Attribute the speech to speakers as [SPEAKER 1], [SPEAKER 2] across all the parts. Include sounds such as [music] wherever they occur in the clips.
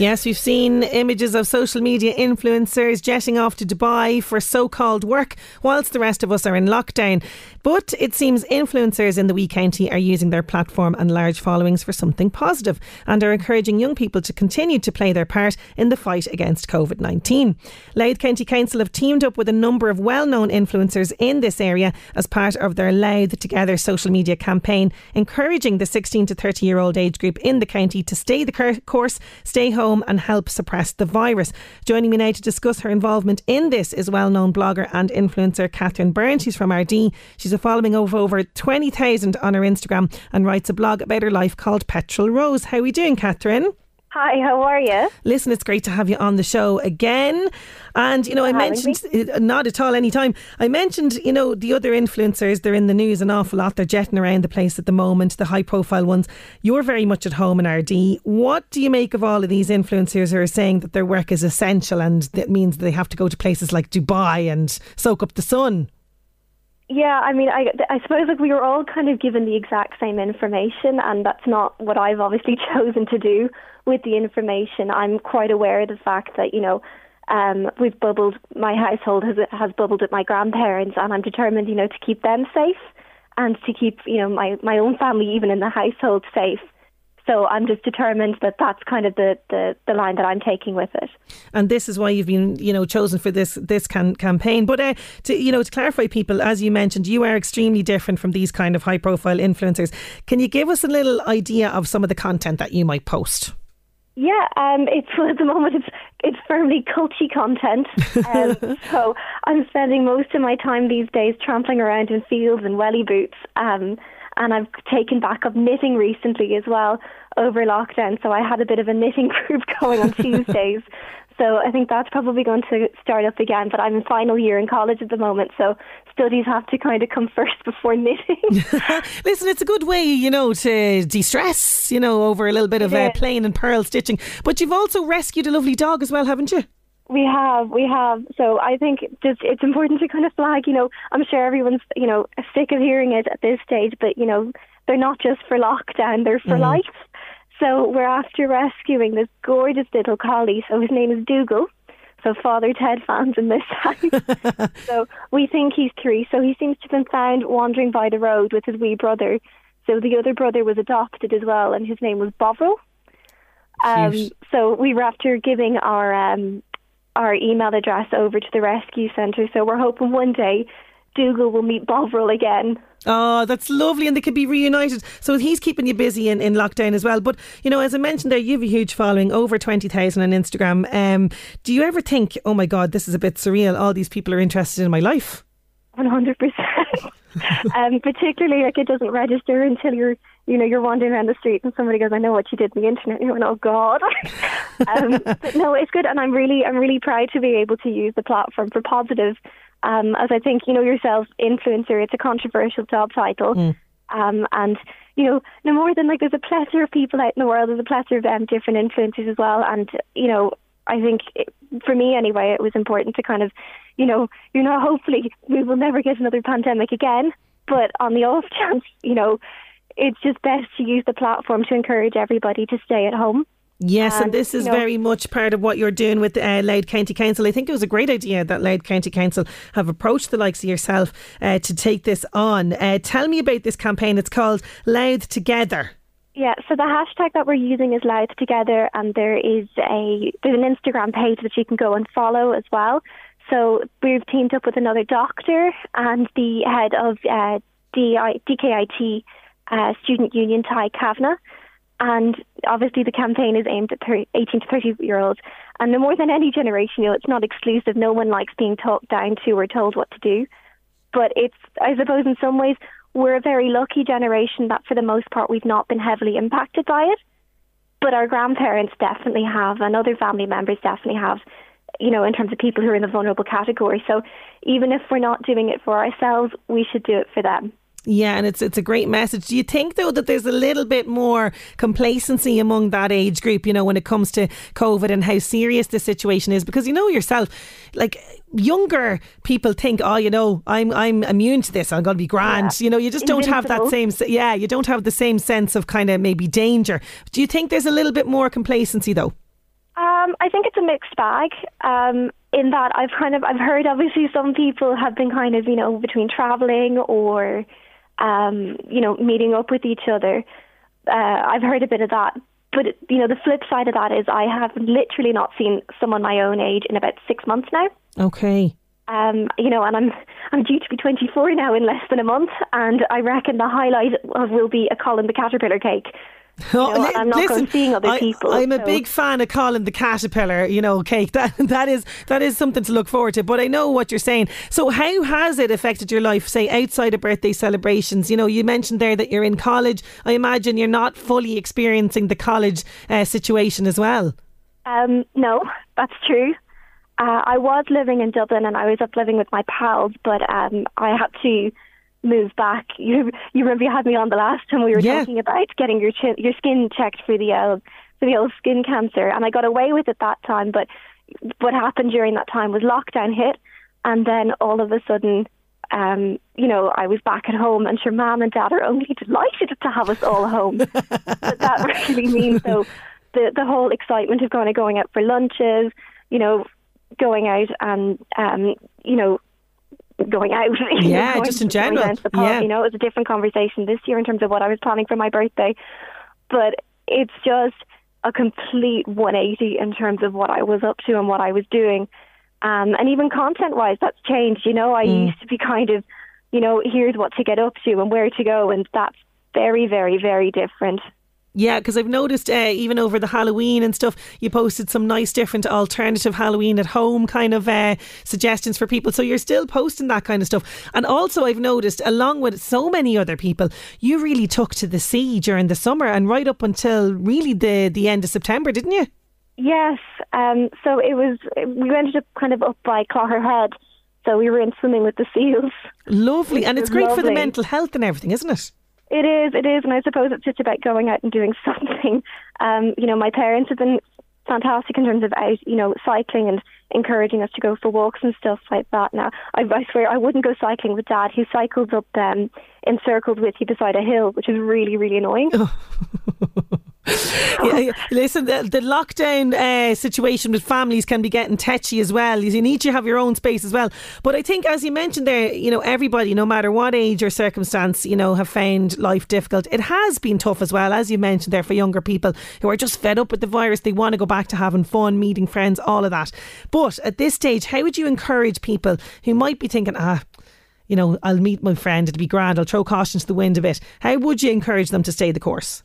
[SPEAKER 1] Yes, we've seen images of social media influencers jetting off to Dubai for so called work, whilst the rest of us are in lockdown. But it seems influencers in the wee county are using their platform and large followings for something positive and are encouraging young people to continue to play their part in the fight against COVID 19. Louth County Council have teamed up with a number of well known influencers in this area as part of their Louth Together social media campaign, encouraging the 16 to 30 year old age group in the county to stay the course, stay home home and help suppress the virus. Joining me now to discuss her involvement in this is well known blogger and influencer Catherine Byrne. She's from Ardee. She's a following of over 20,000 on her Instagram and writes a blog about her life called Petrol Rose. How are we doing, Catherine?
[SPEAKER 2] Hi, how are you?
[SPEAKER 1] Listen, it's great to have you on the show again. And, you know, I mentioned, me. Not at all, anytime. I mentioned, you know, the other influencers, they're in the news an awful lot. They're jetting around the place at the moment, the high profile ones. You're very much at home in Ardee. What do you make of all of these influencers who are saying that their work is essential and that means they have to go to places like Dubai and soak up the sun?
[SPEAKER 2] Yeah, I mean, I, I suppose like we were all kind of given the exact same information, and that's not what I've obviously [laughs] chosen to do with the information. I'm quite aware of the fact that you know um, we've bubbled. My household has has bubbled at my grandparents, and I'm determined, you know, to keep them safe and to keep you know my my own family, even in the household, safe. So I'm just determined that that's kind of the, the, the line that I'm taking with it.
[SPEAKER 1] And this is why you've been, you know, chosen for this this can, campaign. But uh, to you know, to clarify, people, as you mentioned, you are extremely different from these kind of high profile influencers. Can you give us a little idea of some of the content that you might post?
[SPEAKER 2] Yeah, um, it's well, [laughs] at the moment it's it's firmly culty content. Um, [laughs] so I'm spending most of my time these days trampling around in fields and welly boots. Um, and I've taken back up knitting recently as well over lockdown. So I had a bit of a knitting [laughs] group going on Tuesdays. [laughs] So I think that's probably going to start up again. But I'm in final year in college at the moment, so studies have to kind of come [laughs] first before knitting.
[SPEAKER 1] Listen, it's a good way, you know, to de-stress, you know, over a little bit of uh, plain and purl stitching. But you've also rescued a lovely dog as well, haven't you?
[SPEAKER 2] We have, we have. So I think just it's important to kind of flag. You know, I'm sure everyone's you know sick of hearing it at this stage, but you know they're not just for lockdown; they're for mm-hmm. life. So we're after rescuing this gorgeous little collie. So his name is Dougal. So Father Ted fans in this house. [laughs] so we think he's three. So he seems to have been found wandering by the road with his wee brother. So the other brother was adopted as well, and his name was Bovril. Um, so we were after giving our um, our email address over to the rescue centre. So we're hoping one day Dougal will meet Bovril again.
[SPEAKER 1] Oh, that's lovely, and they could be reunited. So he's keeping you busy in, in lockdown as well. But you know, as I mentioned there, you have a huge following, over twenty thousand on Instagram. Um, do you ever think, oh my God, this is a bit surreal? All these people are interested in my life.
[SPEAKER 2] One hundred percent. [laughs] Um, particularly like it doesn't register until you're you know, you're wandering around the street and somebody goes, I know what you did on the internet. And you're oh God. [laughs] um, but no, it's good. And I'm really, I'm really proud to be able to use the platform for positive. Um, as I think, you know, yourself, influencer, it's a controversial job title. Mm. Um, and, you know, no more than like there's a plethora of people out in the world, there's a plethora of um, different influencers as well. And, you know, I think it, for me anyway, it was important to kind of, you know, you know, hopefully we will never get another pandemic again. But on the off [laughs] chance, you know, it's just best to use the platform to encourage everybody to stay at home.
[SPEAKER 1] Yes, and, and this is you know, very much part of what you're doing with uh, Louth County Council. I think it was a great idea that Louth County Council have approached the likes of yourself uh, to take this on. Uh, tell me about this campaign. It's called Louth Together.
[SPEAKER 2] Yeah, so the hashtag that we're using is Louth Together, and there is a there's an Instagram page that you can go and follow as well. So we've teamed up with another doctor and the head of uh, DI, DKIT uh, Student Union, Ty Kavanagh. And obviously, the campaign is aimed at 30, 18 to 30 year olds. And more than any generation, you know, it's not exclusive. No one likes being talked down to or told what to do. But it's, I suppose, in some ways, we're a very lucky generation that for the most part we've not been heavily impacted by it. But our grandparents definitely have, and other family members definitely have, you know, in terms of people who are in the vulnerable category. So even if we're not doing it for ourselves, we should do it for them.
[SPEAKER 1] Yeah, and it's it's a great message. Do you think though that there's a little bit more complacency among that age group, you know, when it comes to COVID and how serious the situation is? Because you know yourself, like younger people think, oh, you know, I'm I'm immune to this. I'm going to be grand. Yeah. You know, you just don't have that same. Yeah, you don't have the same sense of kind of maybe danger. Do you think there's a little bit more complacency though?
[SPEAKER 2] Um, I think it's a mixed bag. Um, in that I've kind of I've heard obviously some people have been kind of you know between traveling or um, you know, meeting up with each other. Uh, I've heard a bit of that. But, you know, the flip side of that is I have literally not seen someone my own age in about six months now.
[SPEAKER 1] Okay.
[SPEAKER 2] Um, you know, and I'm I'm due to be 24 now in less than a month, and I reckon the highlight of, will be a Colin the Caterpillar cake
[SPEAKER 1] Oh,
[SPEAKER 2] know, I'm not
[SPEAKER 1] listen,
[SPEAKER 2] seeing other people.
[SPEAKER 1] I, am a big fan of Colin the caterpillar, you know, cake. [laughs] That that is that is something to look forward to. But I know what you're saying. So how has it affected your life, say outside of birthday celebrations? You know, you mentioned there that you're in college. I imagine you're not fully experiencing the college uh, situation as well.
[SPEAKER 2] Um, no, [laughs] that's true. Uh, I was living in Dublin and I was up living with my pals, but um, I had to move back. [laughs] You you remember you had me on the last time we were yeah. talking about getting your ch- your skin checked for the uh, for the old skin cancer, and I got away with it that time. But what happened during that time was lockdown hit, and then all of a sudden. Um, you know, I was back at home, and your mom and dad are only delighted to have us all home. [laughs] but that really means, so the the whole excitement of kind of going out for lunches, you know, going out and um, you know going out. [laughs]
[SPEAKER 1] Yeah, just in general.
[SPEAKER 2] Pub, yeah. You know, it was a different conversation this year in terms of what I was planning for my birthday. But it's just a complete 180 in terms of what I was up to and what I was doing. Um, and even content wise, that's changed. You know, I mm. used to be kind of, you know, here's what to get up to and where to go. And that's very, very, very different.
[SPEAKER 1] Yeah, because I've noticed uh, even over the Halloween and stuff, you posted some nice different alternative Halloween at home kind of uh, suggestions for people. So you're still posting that kind of stuff. And also, I've noticed, along with so many other people, you really took to the sea during the summer and right up until really the, the end of September, didn't you?
[SPEAKER 2] Yes. Um, so it was, we ended up kind of up by Clogher Head. So we were in swimming with the seals.
[SPEAKER 1] Lovely. And it's great lovely. for the mental health and everything, isn't it?
[SPEAKER 2] It is, it is, and I suppose it's just about going out and doing [laughs] something. Um, you know, my parents have been fantastic in terms of out, you know, cycling and encouraging us to go for walks and stuff like that. Now, I, I swear I wouldn't go cycling with Dad. He cycles up um, in circles with you beside a hill, which is really, really annoying. [laughs] [laughs]
[SPEAKER 1] yeah, listen, the, the lockdown uh, situation with families can be getting tetchy as well. You need to have your own space as well. But I think, as you mentioned there, you know, everybody, no matter what age or circumstance, you know, have found life difficult. It has been tough as well, as you mentioned there, for younger people who are just fed up with the virus. They want to go back to having fun, meeting friends, all of that. But at this stage, how would you encourage people who might be thinking, ah, you know, I'll meet my friend, it'll be grand, I'll throw caution to the wind a bit. How would you encourage them to stay the course?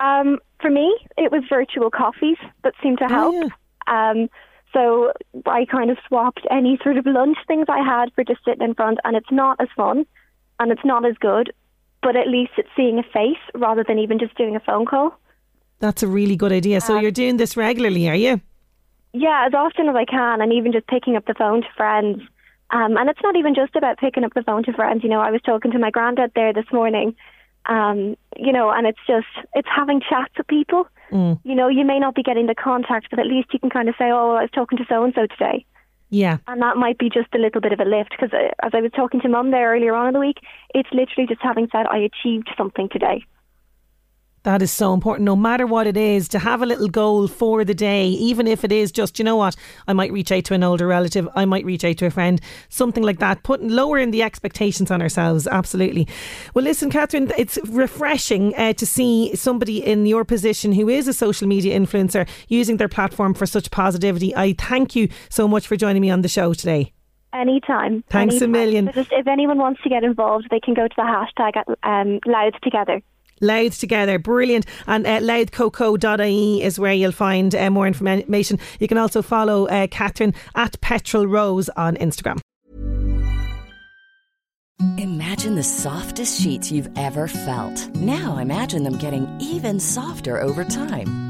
[SPEAKER 2] Um, for me, it was virtual coffees that seemed to oh, help. Oh, yeah. um, so I kind of swapped any sort of lunch things I had for just sitting in front, and it's not as fun and it's not as good, but at least it's seeing a face rather than even just doing a phone call.
[SPEAKER 1] That's a really good idea. So um, you're doing this regularly, are you?
[SPEAKER 2] Yeah, as often as I can, and even just picking up the phone to friends. Um, and it's not even just about picking up the phone to friends. You know, I was talking to my granddad there this morning, um, you know, and it's just it's having chats with people. Mm. You know, you may not be getting the contact, but at least you can kind of say, "Oh, I was talking to so and so today."
[SPEAKER 1] Yeah,
[SPEAKER 2] and that might be just a little bit of a lift because uh, as I was talking to Mum there earlier on in the week, it's literally just having said, "I achieved something today."
[SPEAKER 1] That is so important, no matter what it is, to have a little goal for the day, even if it is just, you know what, I might reach out to an older relative, I might reach out to a friend, something like that, putting lowering the expectations on ourselves, absolutely. Well, listen, Catherine, it's refreshing uh, to see somebody in your position who is a social media influencer using their platform for such positivity. I thank you so much for joining me on the show today.
[SPEAKER 2] Anytime.
[SPEAKER 1] Thanks
[SPEAKER 2] anytime.
[SPEAKER 1] a million.
[SPEAKER 2] Just if anyone wants to get involved, they can go to the hashtag at um, Louths Together.
[SPEAKER 1] Louths together, brilliant. And uh, louthcoco.ie is where you'll find uh, more information. You can also follow uh, Catherine at Petrol Rose on Instagram.
[SPEAKER 3] Imagine the softest sheets you've ever felt. Now imagine them getting even softer over time.